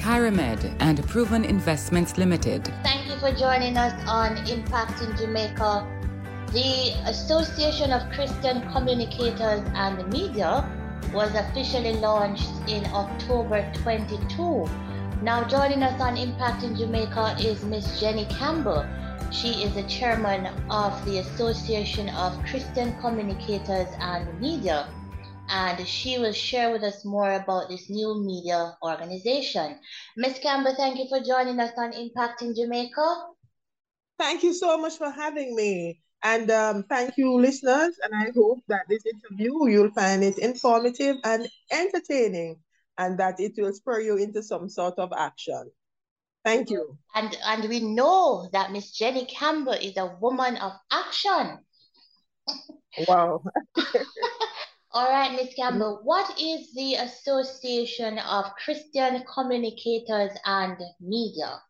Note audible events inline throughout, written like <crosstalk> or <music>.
Kyramed, and Proven Investments Limited. Thank you for joining us on Impacting Jamaica. The Association of Christian Communicators and Media was officially launched in October 22. Now, joining us on Impacting Jamaica is Miss Jenny Campbell. She is the chairman of the Association of Christian Communicators and Media and she will share with us more about this new media organization. Ms. Campbell, thank you for joining us on Impacting Jamaica. Thank you so much for having me. And um, thank you, listeners. And I hope that this interview, you'll find it informative and entertaining, and that it will spur you into some sort of action. Thank you. And, and we know that Miss Jenny Campbell is a woman of action. Wow. <laughs> All right, Ms. Campbell, what is the Association of Christian Communicators and Media?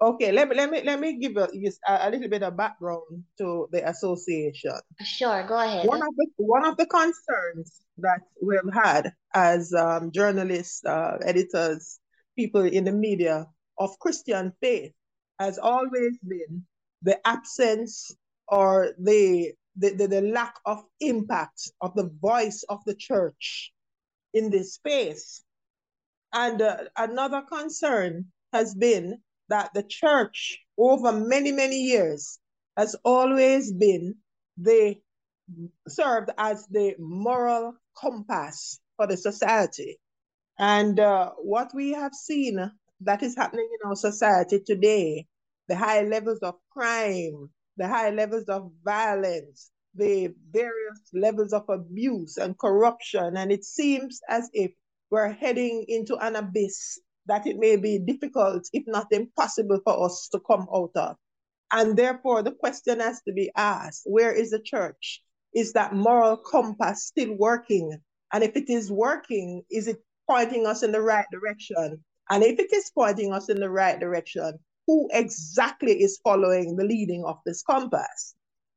Okay, let me let me let me give a, a little bit of background to the association. Sure, go ahead. One of the one of the concerns that we've had as um, journalists, uh, editors, people in the media of Christian faith has always been the absence or the the, the, the lack of impact of the voice of the church in this space. And uh, another concern has been that the church, over many, many years, has always been the served as the moral compass for the society. And uh, what we have seen that is happening in our society today, the high levels of crime, the high levels of violence, the various levels of abuse and corruption. And it seems as if we're heading into an abyss that it may be difficult, if not impossible, for us to come out of. And therefore, the question has to be asked where is the church? Is that moral compass still working? And if it is working, is it pointing us in the right direction? And if it is pointing us in the right direction, who exactly is following the leading of this compass?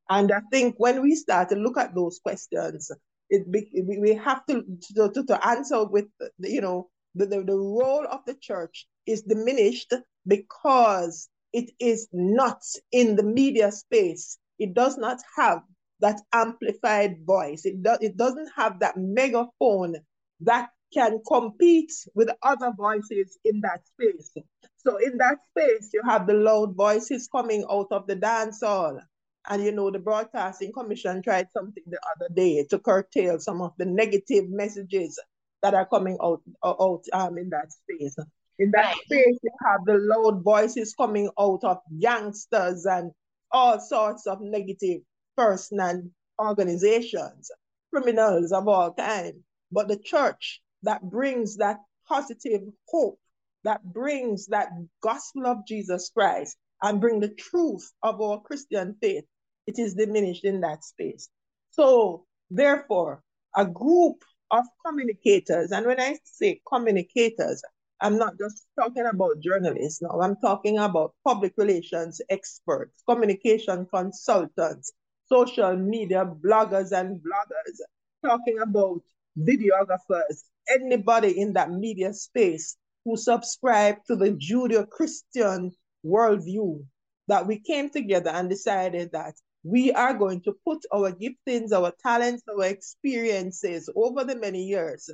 And I think when we start to look at those questions, it we have to, to, to answer with, you know, the, the, the role of the church is diminished because it is not in the media space. It does not have that amplified voice. It, do, it doesn't have that megaphone that can compete with other voices in that space. So in that space, you have the loud voices coming out of the dance hall. And you know, the Broadcasting Commission tried something the other day to curtail some of the negative messages that are coming out, out um, in that space. In that right. space, you have the loud voices coming out of youngsters and all sorts of negative person and organizations, criminals of all kinds. But the church that brings that positive hope, that brings that gospel of Jesus Christ and bring the truth of our Christian faith, it is diminished in that space. So therefore, a group of communicators, and when I say communicators, I'm not just talking about journalists now, I'm talking about public relations experts, communication consultants, social media bloggers and bloggers, talking about videographers, anybody in that media space who subscribe to the Judeo-Christian worldview, that we came together and decided that we are going to put our giftings, our talents, our experiences over the many years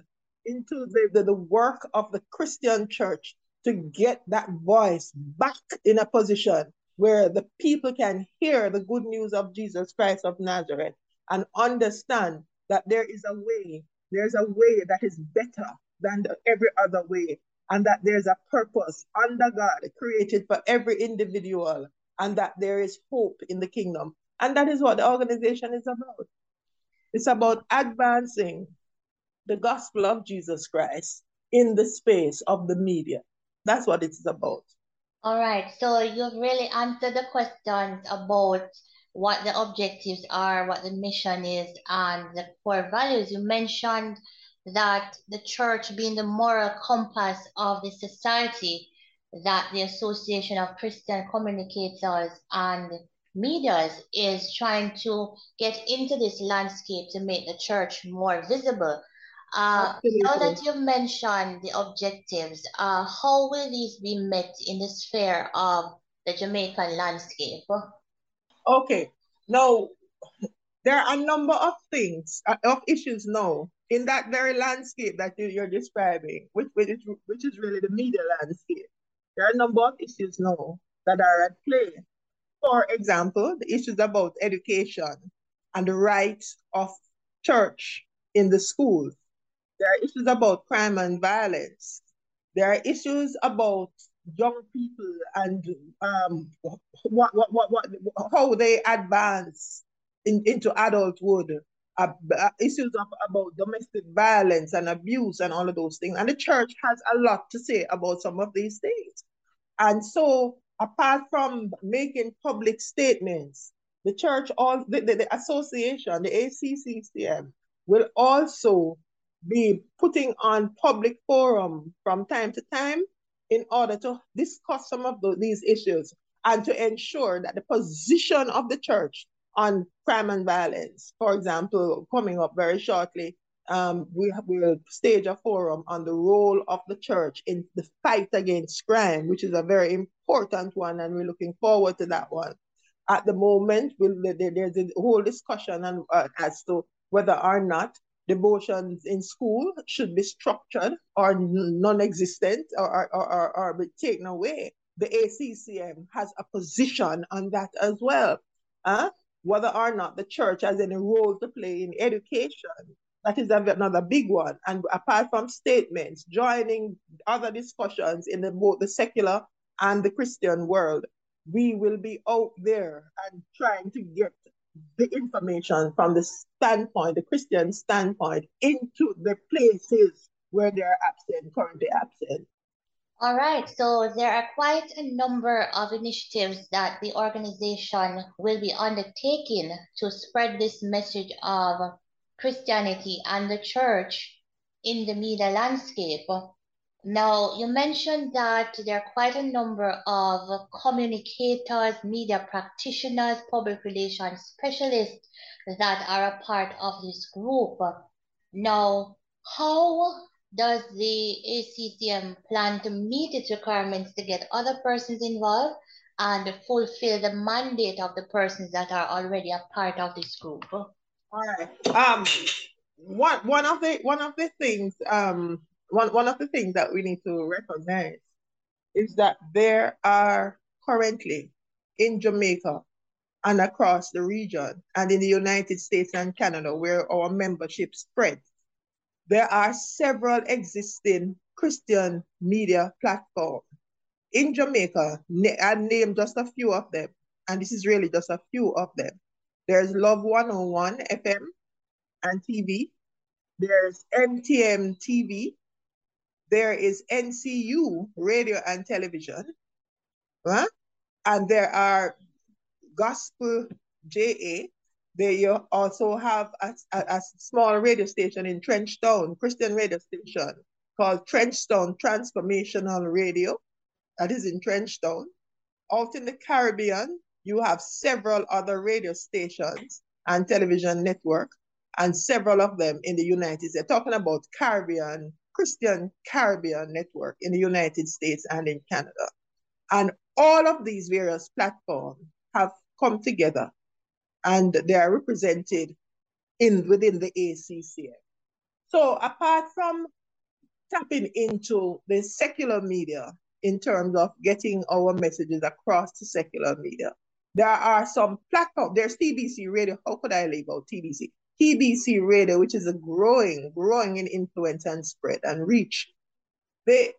into the, the, the work of the Christian church to get that voice back in a position where the people can hear the good news of Jesus Christ of Nazareth and understand that there is a way, there's a way that is better than the, every other way, and that there's a purpose under God created for every individual, and that there is hope in the kingdom. And that is what the organization is about. It's about advancing the gospel of Jesus Christ in the space of the media. That's what it's about. All right, so you've really answered the questions about what the objectives are, what the mission is, and the core values. You mentioned that the church being the moral compass of the society, that the Association of Christian Communicators and Medias is trying to get into this landscape to make the church more visible. Uh, now that you've mentioned the objectives, uh, how will these be met in the sphere of the Jamaican landscape? Okay, now there are a number of things, uh, of issues now in that very landscape that you, are describing, which, which, is, which is really the media landscape. There are a number of issues now that are at play. For example, the issues about education and the rights of church in the schools there are issues about crime and violence. There are issues about young people and um, what, what, what, what, how they advance in, into adulthood. Uh, issues of, about domestic violence and abuse and all of those things. And the church has a lot to say about some of these things. And so, apart from making public statements, the church, all the, the, the association, the ACCCM, will also be putting on public forum from time to time in order to discuss some of the, these issues and to ensure that the position of the church on crime and violence, for example, coming up very shortly, um, we will stage a forum on the role of the church in the fight against crime, which is a very important one, and we're looking forward to that one. At the moment, we'll, there's a whole discussion on, uh, as to whether or not devotions in school should be structured or non-existent or, or, or, or be taken away. The ACCM has a position on that as well. Huh? Whether or not the church has any role to play in education, that is another big one. And apart from statements, joining other discussions in the, both the secular and the Christian world, we will be out there and trying to get the information from the standpoint, the Christian standpoint, into the places where they're absent, currently absent. All right, so there are quite a number of initiatives that the organization will be undertaking to spread this message of Christianity and the church in the media landscape. Now, you mentioned that there are quite a number of communicators, media practitioners, public relations specialists that are a part of this group. Now, how does the ACCM plan to meet its requirements to get other persons involved and fulfill the mandate of the persons that are already a part of this group? All right. Um, one one of the one of the things um one, one of the things that we need to recognize is that there are currently in Jamaica and across the region and in the United States and Canada where our membership spreads, there are several existing Christian media platforms. In Jamaica, I named just a few of them, and this is really just a few of them. There's Love 101 FM and TV. There's MTM TV there is NCU radio and television, huh? and there are gospel JA. There you also have a, a, a small radio station in Trenchtown, Christian radio station called Trenchtown Transformational Radio. That is in Trenchtown. Out in the Caribbean, you have several other radio stations and television network, and several of them in the United States. They're talking about Caribbean Christian Caribbean Network in the United States and in Canada. And all of these various platforms have come together and they are represented in within the ACCM. So apart from tapping into the secular media in terms of getting our messages across to secular media, there are some platforms. There's TBC Radio. How could I leave out TBC? TBC Radio, which is a growing, growing in influence and spread and reach. They,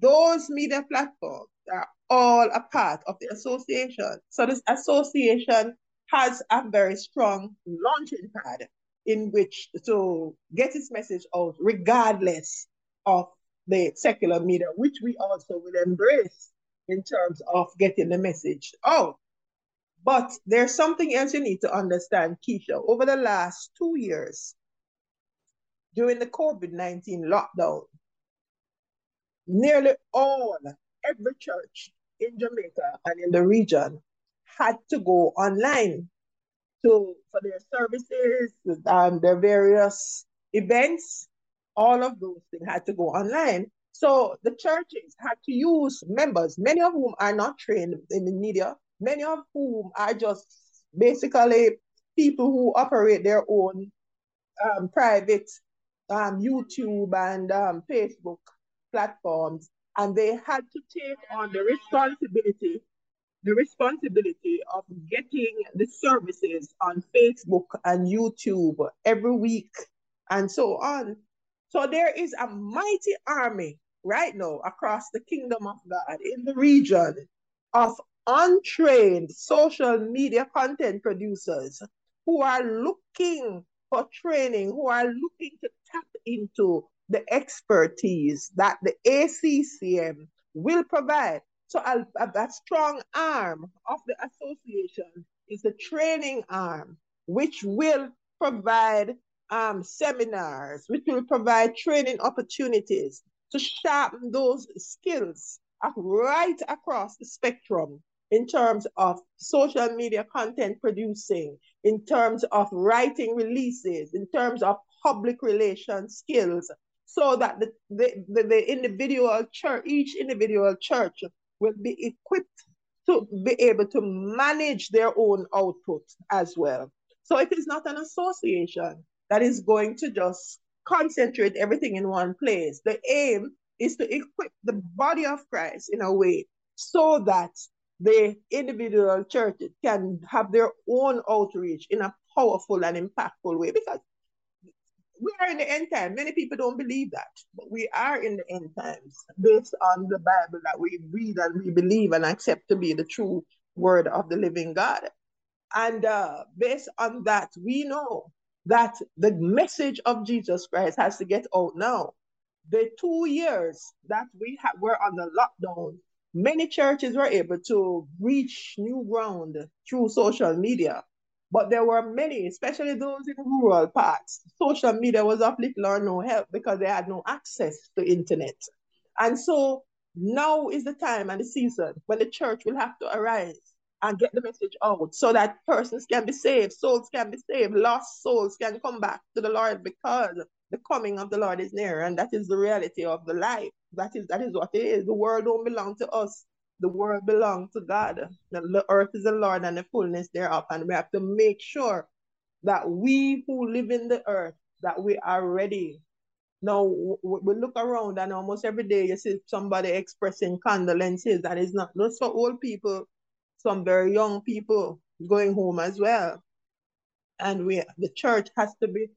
those media platforms are all a part of the association. So this association has a very strong launching pad in which to get its message out, regardless of the secular media, which we also will embrace. in terms of getting the message out. But there's something else you need to understand, Keisha. Over the last two years, during the COVID 19 lockdown, nearly all, every church in Jamaica and in the region had to go online to for their services, and their various events, all of those things had to go online. So the churches had to use members, many of whom are not trained in the media, many of whom are just basically people who operate their own um, private um, YouTube and um, Facebook platforms, and they had to take on the responsibility, the responsibility of getting the services on Facebook and YouTube every week, and so on. So there is a mighty army right now across the kingdom of God in the region of untrained social media content producers who are looking for training, who are looking to tap into the expertise that the ACCM will provide. So a, a, a strong arm of the association is the training arm, which will provide um, seminars, which will provide training opportunities to sharpen those skills right across the spectrum in terms of social media content producing, in terms of writing releases, in terms of public relations skills, so that the, the, the, the individual church, each individual church will be equipped to be able to manage their own output as well. So it is not an association that is going to just concentrate everything in one place. The aim is to equip the body of Christ in a way so that the individual churches can have their own outreach in a powerful and impactful way because we are in the end time. Many people don't believe that, but we are in the end times based on the Bible that we read and we believe and accept to be the true word of the living God. And uh, based on that, we know that the message of Jesus Christ has to get out now. The two years that we ha- were on the lockdown Many churches were able to reach new ground through social media, but there were many, especially those in rural parts. Social media was of little or no help because they had no access to internet. And so now is the time and the season when the church will have to arise and get the message out so that persons can be saved, souls can be saved, lost souls can come back to the Lord because the coming of the Lord is near, and that is the reality of the life. That is that is what it is. The world don't belong to us. The world belongs to God. The earth is the Lord and the fullness thereof, and we have to make sure that we who live in the earth that we are ready. Now we look around and almost every day you see somebody expressing condolences. That is not just for old people, some very young people going home as well. And we the church has to be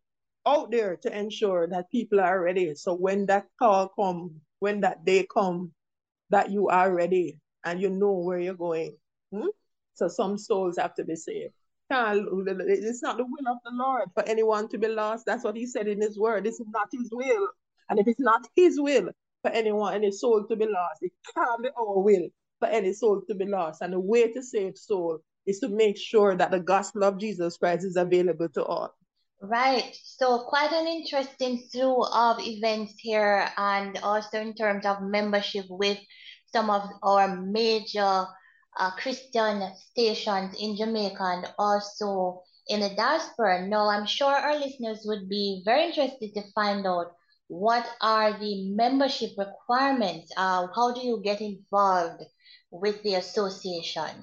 out there to ensure that people are ready. So when that call come, when that day come, that you are ready and you know where you're going. Hmm? So some souls have to be saved. It's not the will of the Lord for anyone to be lost. That's what he said in his word. This is not his will. And if it's not his will for anyone, any soul to be lost, it can't be our will for any soul to be lost. And the way to save soul is to make sure that the gospel of Jesus Christ is available to all. Right. So quite an interesting slew of events here and also in terms of membership with some of our major uh, Christian stations in Jamaica and also in the diaspora. Now, I'm sure our listeners would be very interested to find out what are the membership requirements? Uh, how do you get involved with the association?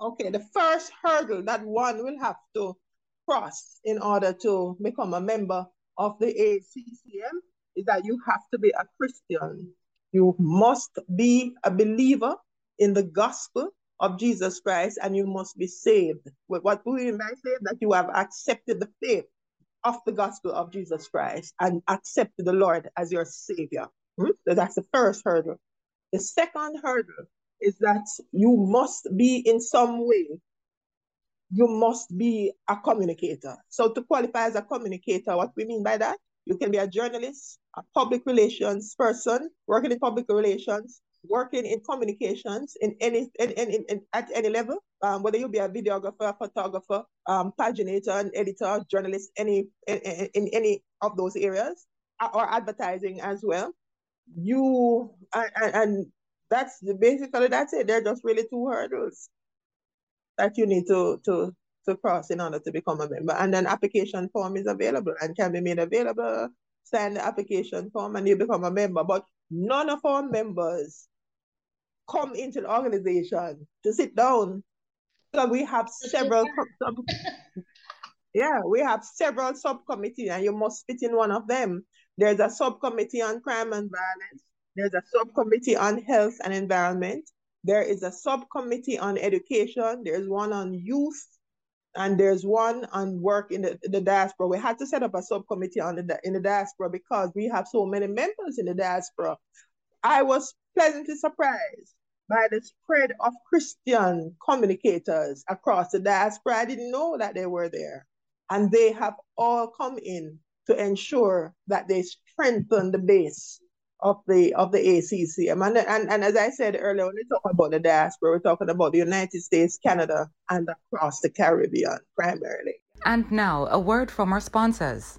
Okay, the first hurdle that one will have to cross in order to become a member of the ACCM is that you have to be a Christian. You must be a believer in the gospel of Jesus Christ and you must be saved. What we mean by saved? That you have accepted the faith of the gospel of Jesus Christ and accepted the Lord as your savior. Hmm? So that's the first hurdle. The second hurdle is that you must be in some way you must be a communicator. So to qualify as a communicator, what we mean by that, you can be a journalist, a public relations person working in public relations, working in communications in any in, in, in at any level, um, whether you be a videographer, photographer, um, paginator, an editor, journalist, any in, in, any of those areas, or advertising as well. You and, and that's basically that's it. They're just really two hurdles that you need to to to cross in order to become a member. And then application form is available and can be made available. Sign the application form and you become a member. But none of our members come into the organization to sit down. So we have several sub, <laughs> yeah, we have several subcommittees and you must fit in one of them. There's a subcommittee on crime and violence. There's a subcommittee on health and environment. There is a subcommittee on education. There's one on youth and there's one on work in the, the diaspora. We had to set up a subcommittee on the in the diaspora because we have so many members in the diaspora. I was pleasantly surprised by the spread of Christian communicators across the diaspora. I didn't know that they were there. And they have all come in to ensure that they strengthen the base of the of the ACCM. And, and, and as I said earlier, when we talk about the diaspora, we're talking about the United States, Canada, and across the Caribbean primarily. And now, a word from our sponsors.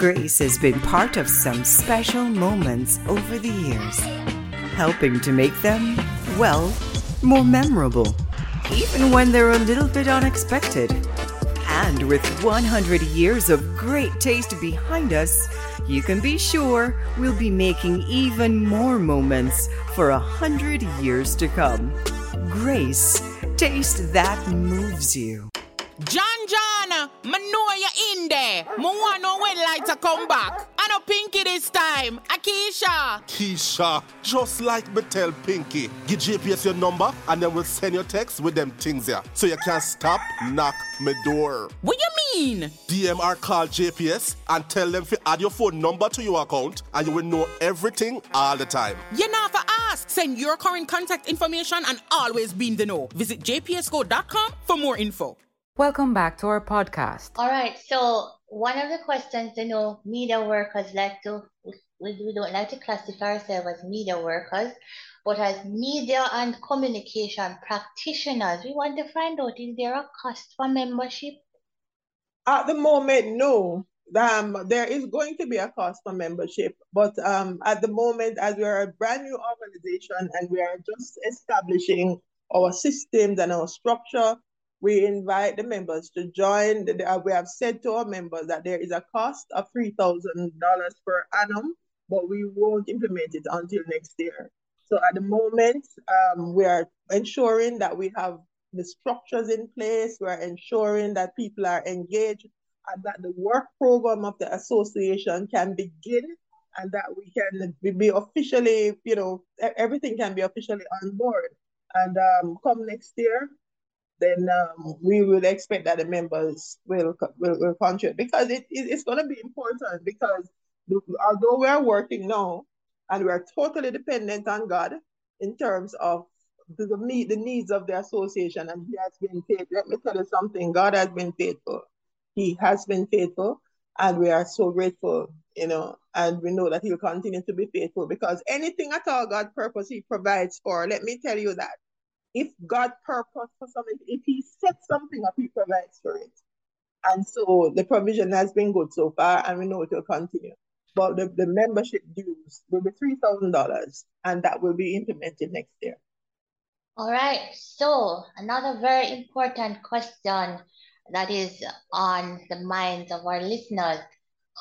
Grace has been part of some special moments over the years, helping to make them, well, more memorable, even when they're a little bit unexpected. And with 100 years of great taste behind us, you can be sure we'll be making even more moments for a hundred years to come. Grace, taste that moves you. John John, me know you in there. Me want know when light to come back. I know Pinky this time. Akisha. Keisha, just like me tell Pinky, give JPS your number and then we'll send your text with them things here. So you can stop, knock me door. What you mean? DMR call JPS and tell them to add your phone number to your account and you will know everything all the time. You know for ask. Send your current contact information and always be in the know. Visit jpsco.com for more info. Welcome back to our podcast. All right. So one of the questions, you know, media workers like to we, we don't like to classify ourselves as media workers, but as media and communication practitioners, we want to find out is there a cost for membership? At the moment, no. Um, there is going to be a cost for membership, but um, at the moment, as we are a brand new organization and we are just establishing our systems and our structure, we invite the members to join. We have said to our members that there is a cost of $3,000 per annum, but we won't implement it until next year. So at the moment, um, we are ensuring that we have the structures in place. We are ensuring that people are engaged and that the work program of the association can begin and that we can be officially, you know, everything can be officially on board. And um, come next year, then um, we would expect that the members will will, will contribute because it, it it's going to be important because although we are working now and we are totally dependent on God in terms of the meet the needs of the association and he has been faithful. Let me tell you something, God has been faithful. He has been faithful and we are so grateful, you know, and we know that he'll continue to be faithful because anything at all God purpose he provides for, let me tell you that if God purpose for something, if He sets something up, He provides for it. And so the provision has been good so far, and we know it will continue. But the, the membership dues will be $3,000, and that will be implemented next year. All right. So, another very important question that is on the minds of our listeners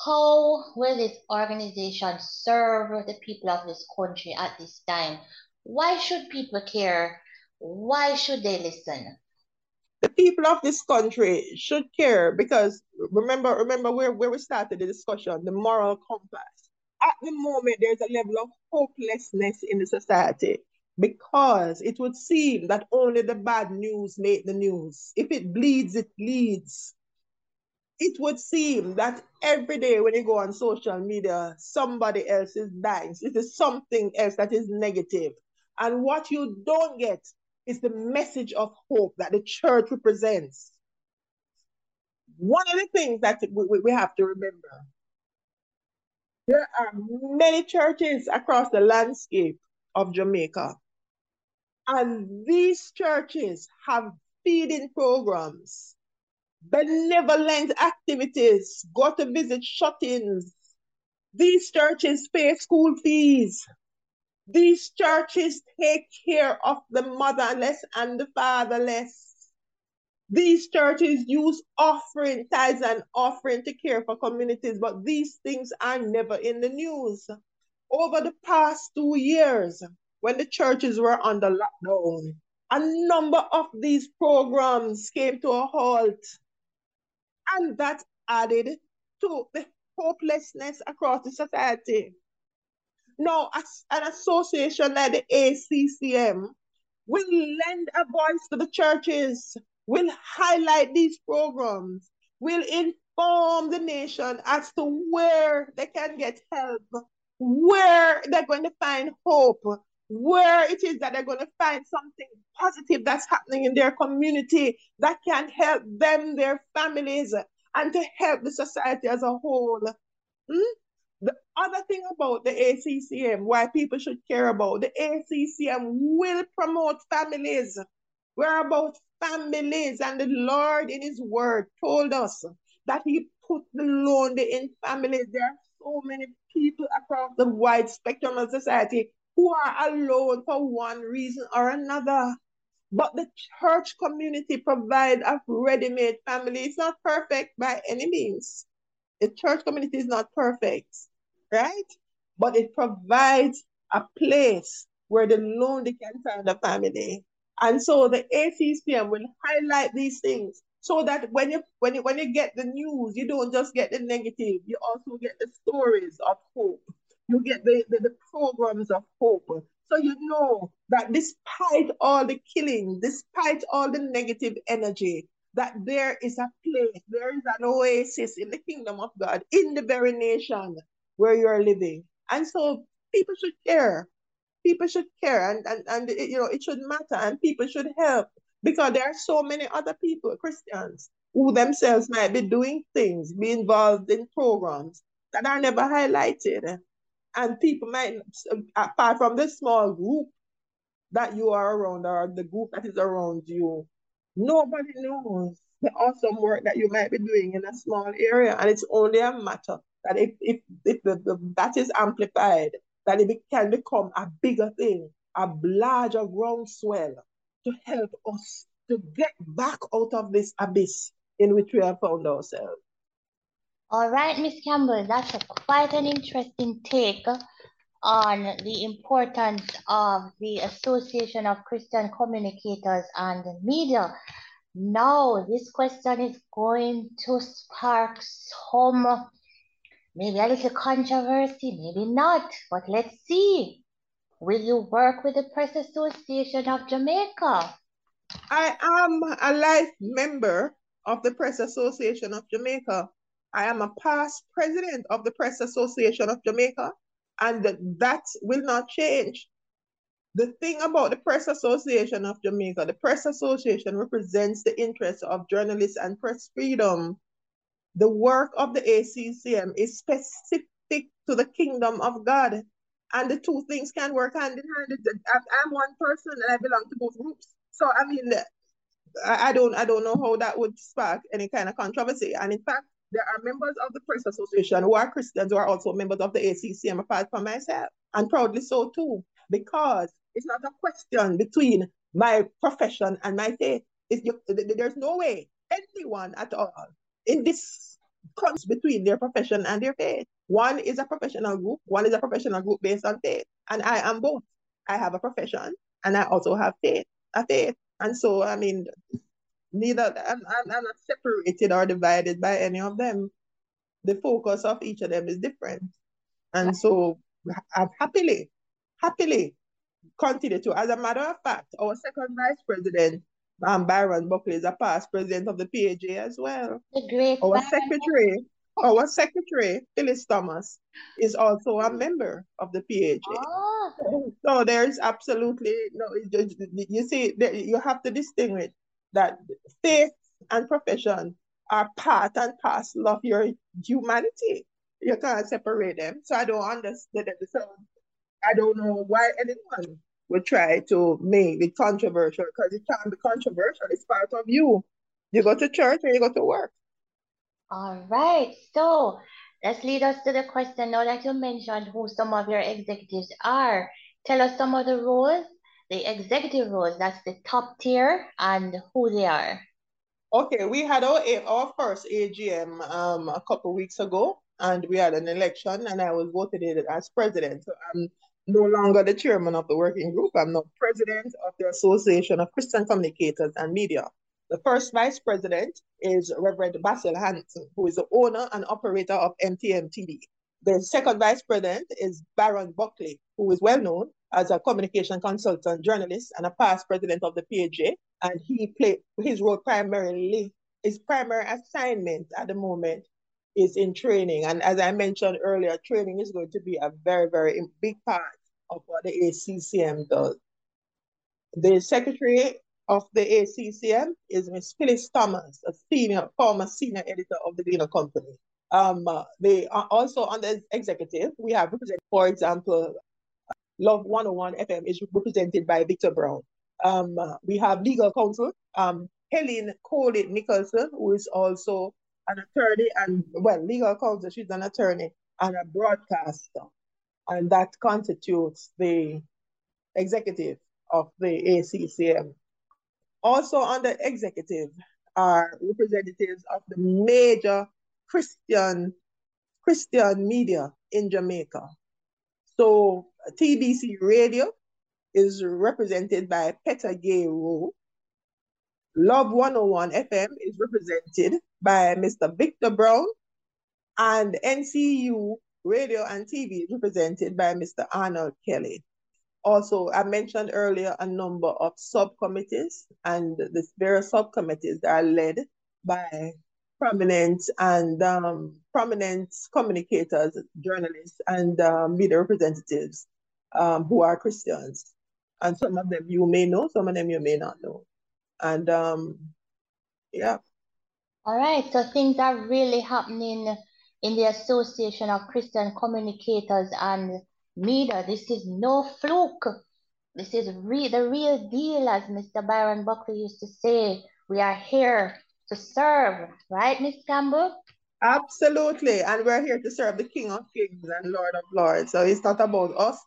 How will this organization serve the people of this country at this time? Why should people care why should they listen? the people of this country should care because remember, remember where, where we started the discussion, the moral compass. At the moment, there's a level of hopelessness in the society because it would seem that only the bad news make the news. If it bleeds, it leads. It would seem that every day when you go on social media, somebody else is dying. It is something else that is negative. And what you don't get is the message of hope that the church represents. One of the things that we, we have to remember there are many churches across the landscape of Jamaica. And these churches have feeding programs, benevolent activities, go to visit shut-ins. These churches pay school fees. These churches take care of the motherless and the fatherless. These churches use offering, tithes and offering to care for communities, but these things are never in the news. Over the past two years, when the churches were under lockdown, a number of these programs came to a halt. And that added to the hopelessness across the society. Now, as an association like the ACCM will lend a voice to the churches, will highlight these programs, will inform the nation as to where they can get help, where they're going to find hope, where it is that they're going to find something positive that's happening in their community that can help them, their families, and to help the society as a whole. Hmm? The other thing about the ACCM, why people should care about the ACCM will promote families. We're about families, and the Lord in His Word told us that He put the lonely in families. There are so many people across the wide spectrum of society who are alone for one reason or another. But the church community provide a ready-made family. It's not perfect by any means. The church community is not perfect right? But it provides a place where the lonely can find a family. And so the ACCM will highlight these things so that when you when you when you get the news, you don't just get the negative, you also get the stories of hope. You get the, the, the programs of hope. So you know that despite all the killing, despite all the negative energy, that there is a place, there is an oasis in the kingdom of God, in the very nation where you are living. And so people should care. People should care and, and, and it, you know it should matter and people should help because there are so many other people, Christians, who themselves might be doing things, be involved in programs that are never highlighted. And people might, apart from this small group that you are around or the group that is around you, nobody knows the awesome work that you might be doing in a small area. And it's only a matter that if, if, if the, the, that is amplified, that it can become a bigger thing, a larger groundswell to help us to get back out of this abyss in which we have found ourselves. All right, Miss Campbell, that's a, quite an interesting take on the importance of the Association of Christian Communicators and Media. Now, this question is going to spark some Maybe a little controversy, maybe not, but let's see. Will you work with the Press Association of Jamaica? I am a life member of the Press Association of Jamaica. I am a past president of the Press Association of Jamaica, and that will not change. The thing about the Press Association of Jamaica, the Press Association represents the interests of journalists and press freedom the work of the ACCM is specific to the kingdom of God. And the two things can work hand in hand. I'm one person and I belong to both groups. So I mean, I don't I don't know how that would spark any kind of controversy. And in fact, there are members of the Press Association who are Christians who are also members of the ACCM apart from myself, and proudly so too, because it's not a question between my profession and my faith. It's, there's no way anyone at all in this comes between their profession and their faith. One is a professional group, one is a professional group based on faith. And I am both. I have a profession and I also have faith, a faith. And so, I mean, Neither I'm, I'm, I'm not separated or divided by any of them. The focus of each of them is different. And so I've happily, happily continue to. As a matter of fact, our second vice president, um, Byron Buckley, is a past president of the PAJ as well. The great our Byron secretary, our secretary, Phyllis Thomas, is also a member of the PAJ. Oh, So there's absolutely no. just- You see, you have to distinguish that faith and profession are part and parcel of your humanity. You can't separate them. So I don't understand. it. So I don't know why anyone would try to make it controversial because it can't be controversial. It's part of you. You go to church and you go to work. all right. So let's lead us to the question now that you mentioned who some of your executives are. Tell us some of the roles, the executive roles, that's the top tier, and who they are. Okay, we had our our first AGM um a couple weeks ago, and we had an election, and I was voted in as president. So I'm no longer the chairman of the working group. I'm now president of the Association of Christian Communicators and Media. The first vice president is Reverend Basil Hanson, who is the owner and operator of MTM TV. The second vice president is Byron Buckley, who is well known as a communication consultant, journalist, and a past president of the PAJ. And he played his role primarily, his primary assignment at the moment is in training. And as I mentioned earlier, training is going to be a very, very big part of what the ACCM does. The secretary of the ACCM is Ms. Phyllis Thomas, a senior, former senior editor of the Gleaner Company. Um, uh, they are also on the executive. We have for example, Love 101 FM is represented by Victor Brown. Um, uh, we have legal counsel, um, Helen Coley Nicholson, who is also an attorney and, well, legal counsel, she's an attorney and a broadcaster. And that constitutes the executive of the ACCM. Also the executive are representatives of the major Christian Christian media in Jamaica. So TBC Radio is represented by Peter Gay Rowe. Love 101 FM is represented by Mr. Victor Brown. And NCU Radio and TV is represented by Mr. Arnold Kelly. Also, I mentioned earlier a number of subcommittees, and the various subcommittees are led by prominent and um, prominent communicators, journalists, and um, media representatives um, who are Christians. And some of them you may know, some of them you may not know. And um, yeah, All right, so things are really happening in the Association of Christian Communicators and Media. This is no fluke. This is re the real deal, as Mr. Byron Buckley used to say. We are here to serve, right, Miss Campbell? absolutely. And we're here to serve the King of Kings and Lord of Lords. So it's not about us.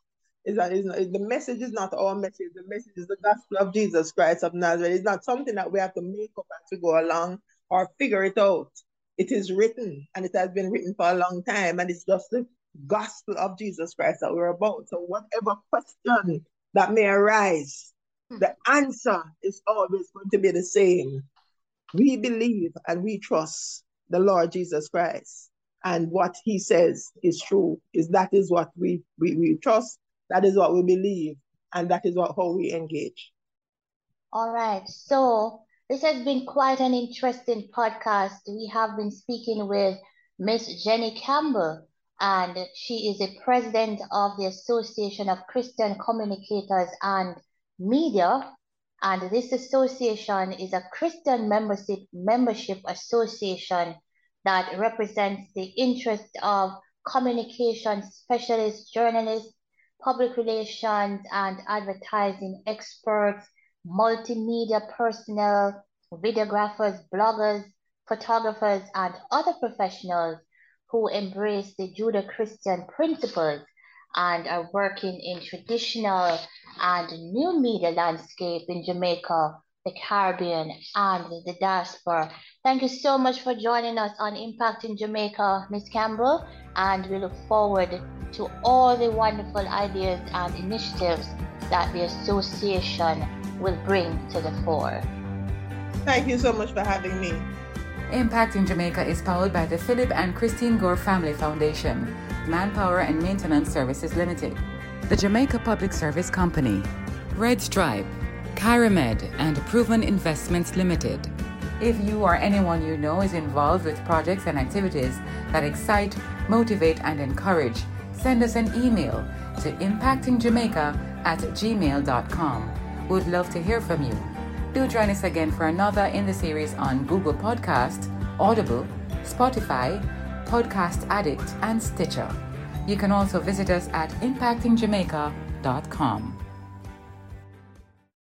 It's not, it's not, the message is not our message. The message is the gospel of Jesus Christ of Nazareth. It's not something that we have to make up as we go along or figure it out. It is written and it has been written for a long time, and it's just the gospel of Jesus Christ that we're about. So, whatever question that may arise, the answer is always going to be the same. We believe and we trust the Lord Jesus Christ, and what He says is true. Is that is what we we, we trust. That is what we believe, and that is what how we engage. All right, so this has been quite an interesting podcast. We have been speaking with Miss Jenny Campbell, and she is a president of the Association of Christian Communicators and Media. And this association is a Christian membership membership association that represents the interest of communication specialists, journalists, public relations and advertising experts, multimedia personnel, videographers, bloggers, photographers, and other professionals who embrace the Judeo-Christian principles and are working in traditional and new media landscape in Jamaica, the Caribbean, and the diaspora. Thank you so much for joining us on Impacting Jamaica, Ms. Campbell, and we look forward to all the wonderful ideas and initiatives that the association will bring to the fore. Thank you so much for having me. Impacting Jamaica is powered by the Philip and Christine Gore Family Foundation, Manpower and Maintenance Services Limited, the Jamaica Public Service Company, Red Stripe, Kyramed, and Proven Investments Limited. If you or anyone you know is involved with projects and activities that excite, motivate, and encourage, send us an email to impactingjamaica at gmail.com. We'd love to hear from you. Do join us again for another in the series on Google Podcast, Audible, Spotify, Podcast Addict, and Stitcher. You can also visit us at impactingjamaica.com.